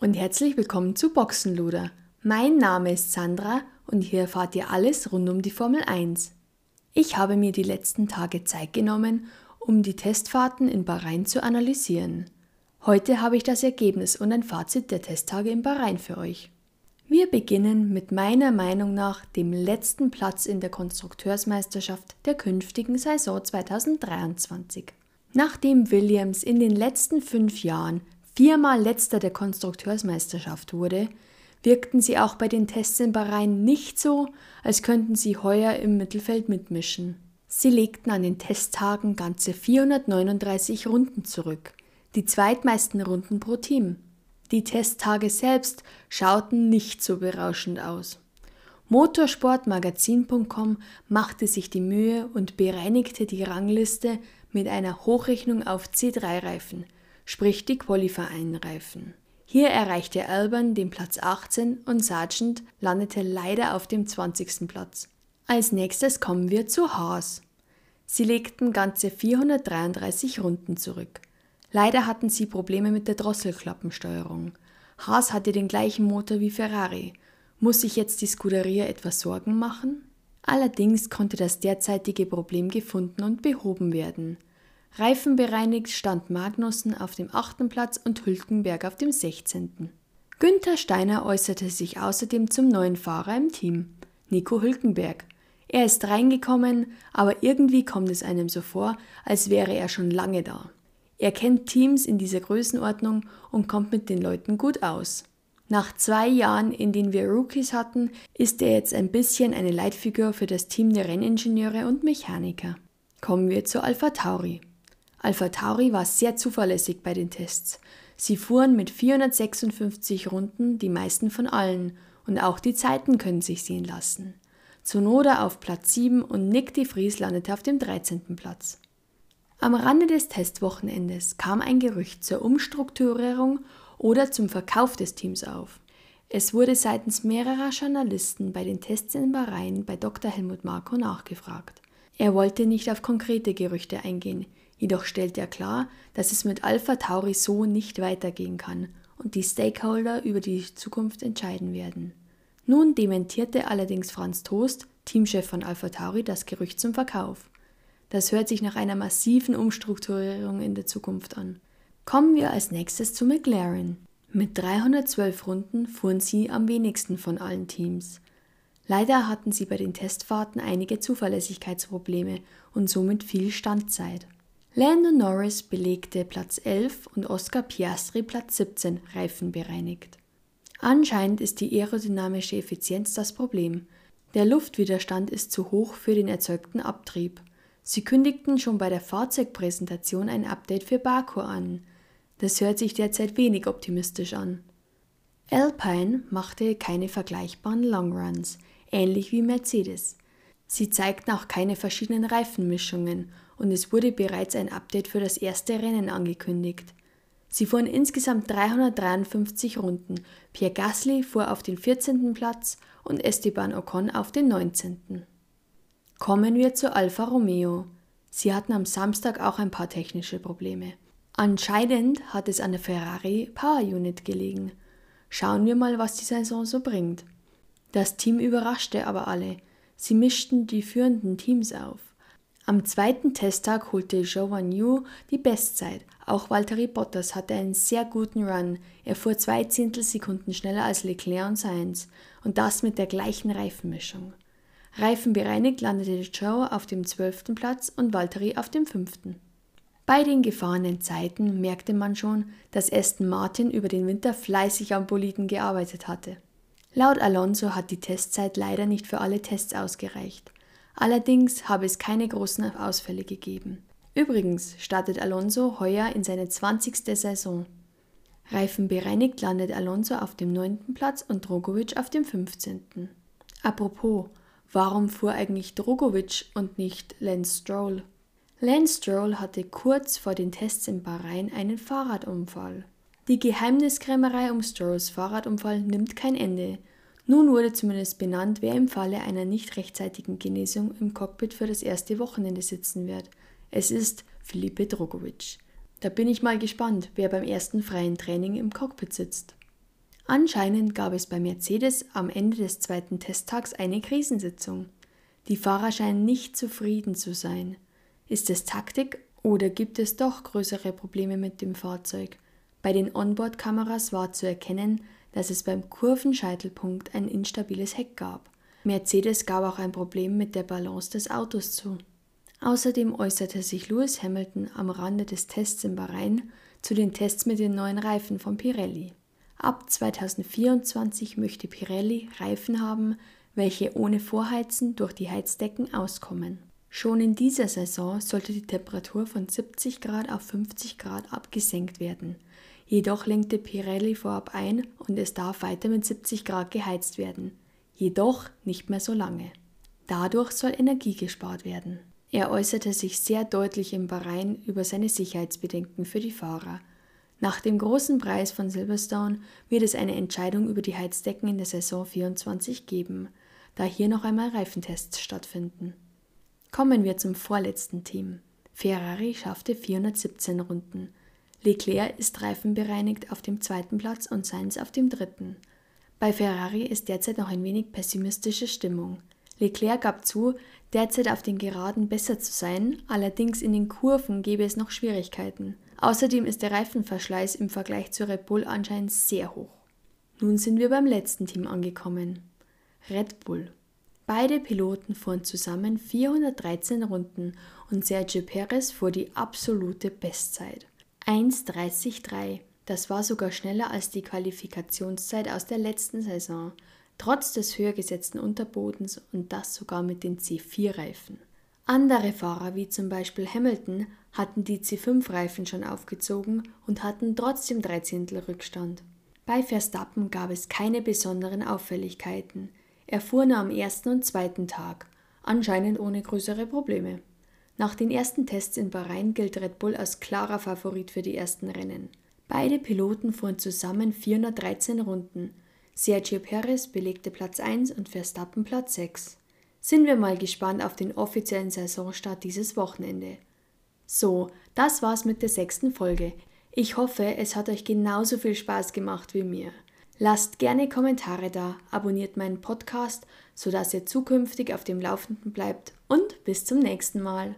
und herzlich willkommen zu Boxenluder. Mein Name ist Sandra und hier erfahrt ihr alles rund um die Formel 1. Ich habe mir die letzten Tage Zeit genommen, um die Testfahrten in Bahrain zu analysieren. Heute habe ich das Ergebnis und ein Fazit der Testtage in Bahrain für euch. Wir beginnen mit meiner Meinung nach dem letzten Platz in der Konstrukteursmeisterschaft der künftigen Saison 2023. Nachdem Williams in den letzten fünf Jahren viermal letzter der Konstrukteursmeisterschaft wurde, wirkten sie auch bei den Tests in Bahrain nicht so, als könnten sie heuer im Mittelfeld mitmischen. Sie legten an den Testtagen ganze 439 Runden zurück, die zweitmeisten Runden pro Team. Die Testtage selbst schauten nicht so berauschend aus. Motorsportmagazin.com machte sich die Mühe und bereinigte die Rangliste mit einer Hochrechnung auf C3-Reifen, sprich die Qualifying-Reifen. Hier erreichte Alban den Platz 18 und Sargent landete leider auf dem 20. Platz. Als nächstes kommen wir zu Haas. Sie legten ganze 433 Runden zurück. Leider hatten sie Probleme mit der Drosselklappensteuerung. Haas hatte den gleichen Motor wie Ferrari. Muss sich jetzt die Scuderia etwas Sorgen machen? Allerdings konnte das derzeitige Problem gefunden und behoben werden. Reifenbereinigt stand Magnussen auf dem achten Platz und Hülkenberg auf dem 16. Günther Steiner äußerte sich außerdem zum neuen Fahrer im Team, Nico Hülkenberg. Er ist reingekommen, aber irgendwie kommt es einem so vor, als wäre er schon lange da. Er kennt Teams in dieser Größenordnung und kommt mit den Leuten gut aus. Nach zwei Jahren, in denen wir Rookies hatten, ist er jetzt ein bisschen eine Leitfigur für das Team der Renningenieure und Mechaniker. Kommen wir zu Alpha Tauri. Alpha Tauri war sehr zuverlässig bei den Tests. Sie fuhren mit 456 Runden die meisten von allen und auch die Zeiten können sich sehen lassen. Zunoda auf Platz 7 und Nick de Vries landete auf dem 13. Platz. Am Rande des Testwochenendes kam ein Gerücht zur Umstrukturierung oder zum Verkauf des Teams auf. Es wurde seitens mehrerer Journalisten bei den Tests in Bahrain bei Dr. Helmut Marko nachgefragt. Er wollte nicht auf konkrete Gerüchte eingehen, jedoch stellte er klar, dass es mit Alpha Tauri so nicht weitergehen kann und die Stakeholder über die Zukunft entscheiden werden. Nun dementierte allerdings Franz Toast, Teamchef von Alpha Tauri, das Gerücht zum Verkauf. Das hört sich nach einer massiven Umstrukturierung in der Zukunft an. Kommen wir als nächstes zu McLaren. Mit 312 Runden fuhren sie am wenigsten von allen Teams. Leider hatten sie bei den Testfahrten einige Zuverlässigkeitsprobleme und somit viel Standzeit. Lando Norris belegte Platz 11 und Oscar Piastri Platz 17 reifenbereinigt. Anscheinend ist die aerodynamische Effizienz das Problem. Der Luftwiderstand ist zu hoch für den erzeugten Abtrieb. Sie kündigten schon bei der Fahrzeugpräsentation ein Update für Baku an. Das hört sich derzeit wenig optimistisch an. Alpine machte keine vergleichbaren Longruns, ähnlich wie Mercedes. Sie zeigten auch keine verschiedenen Reifenmischungen und es wurde bereits ein Update für das erste Rennen angekündigt. Sie fuhren insgesamt 353 Runden. Pierre Gasly fuhr auf den 14. Platz und Esteban Ocon auf den 19. Kommen wir zu Alfa Romeo. Sie hatten am Samstag auch ein paar technische Probleme. Anscheinend hat es an der Ferrari Power Unit gelegen. Schauen wir mal, was die Saison so bringt. Das Team überraschte aber alle. Sie mischten die führenden Teams auf. Am zweiten Testtag holte Joan Yu die Bestzeit. Auch Valtteri Bottas hatte einen sehr guten Run. Er fuhr zwei Zehntelsekunden schneller als Leclerc und Sainz und das mit der gleichen Reifenmischung. Reifenbereinigt landete Joe auf dem zwölften Platz und Valtteri auf dem fünften. Bei den gefahrenen Zeiten merkte man schon, dass Aston Martin über den Winter fleißig am Boliden gearbeitet hatte. Laut Alonso hat die Testzeit leider nicht für alle Tests ausgereicht. Allerdings habe es keine großen Ausfälle gegeben. Übrigens startet Alonso heuer in seine 20. Saison. Reifenbereinigt landet Alonso auf dem 9. Platz und Drogovic auf dem 15. Apropos, Warum fuhr eigentlich Drogovic und nicht Lance Stroll? Lance Stroll hatte kurz vor den Tests in Bahrain einen Fahrradunfall. Die Geheimniskrämerei um Strolls Fahrradunfall nimmt kein Ende. Nun wurde zumindest benannt, wer im Falle einer nicht rechtzeitigen Genesung im Cockpit für das erste Wochenende sitzen wird. Es ist Filipe Drogovic. Da bin ich mal gespannt, wer beim ersten freien Training im Cockpit sitzt. Anscheinend gab es bei Mercedes am Ende des zweiten Testtags eine Krisensitzung. Die Fahrer scheinen nicht zufrieden zu sein. Ist es Taktik oder gibt es doch größere Probleme mit dem Fahrzeug? Bei den Onboard-Kameras war zu erkennen, dass es beim Kurvenscheitelpunkt ein instabiles Heck gab. Mercedes gab auch ein Problem mit der Balance des Autos zu. Außerdem äußerte sich Lewis Hamilton am Rande des Tests in Bahrain zu den Tests mit den neuen Reifen von Pirelli. Ab 2024 möchte Pirelli Reifen haben, welche ohne Vorheizen durch die Heizdecken auskommen. Schon in dieser Saison sollte die Temperatur von 70 Grad auf 50 Grad abgesenkt werden. Jedoch lenkte Pirelli vorab ein und es darf weiter mit 70 Grad geheizt werden. Jedoch nicht mehr so lange. Dadurch soll Energie gespart werden. Er äußerte sich sehr deutlich im Bahrain über seine Sicherheitsbedenken für die Fahrer. Nach dem großen Preis von Silverstone wird es eine Entscheidung über die Heizdecken in der Saison 24 geben, da hier noch einmal Reifentests stattfinden. Kommen wir zum vorletzten Team. Ferrari schaffte 417 Runden. Leclerc ist reifenbereinigt auf dem zweiten Platz und Sainz auf dem dritten. Bei Ferrari ist derzeit noch ein wenig pessimistische Stimmung. Leclerc gab zu, derzeit auf den Geraden besser zu sein, allerdings in den Kurven gäbe es noch Schwierigkeiten. Außerdem ist der Reifenverschleiß im Vergleich zu Red Bull anscheinend sehr hoch. Nun sind wir beim letzten Team angekommen. Red Bull. Beide Piloten fuhren zusammen 413 Runden und Sergio Perez fuhr die absolute Bestzeit. 1,30,3. Das war sogar schneller als die Qualifikationszeit aus der letzten Saison trotz des höher gesetzten Unterbodens und das sogar mit den C4-Reifen. Andere Fahrer wie zum Beispiel Hamilton hatten die C5-Reifen schon aufgezogen und hatten trotzdem drei Zehntel Rückstand. Bei Verstappen gab es keine besonderen Auffälligkeiten. Er fuhr nur am ersten und zweiten Tag, anscheinend ohne größere Probleme. Nach den ersten Tests in Bahrain gilt Red Bull als klarer Favorit für die ersten Rennen. Beide Piloten fuhren zusammen 413 Runden, Sergio Perez belegte Platz 1 und Verstappen Platz 6. Sind wir mal gespannt auf den offiziellen Saisonstart dieses Wochenende. So, das war's mit der sechsten Folge. Ich hoffe, es hat euch genauso viel Spaß gemacht wie mir. Lasst gerne Kommentare da, abonniert meinen Podcast, sodass ihr zukünftig auf dem Laufenden bleibt und bis zum nächsten Mal.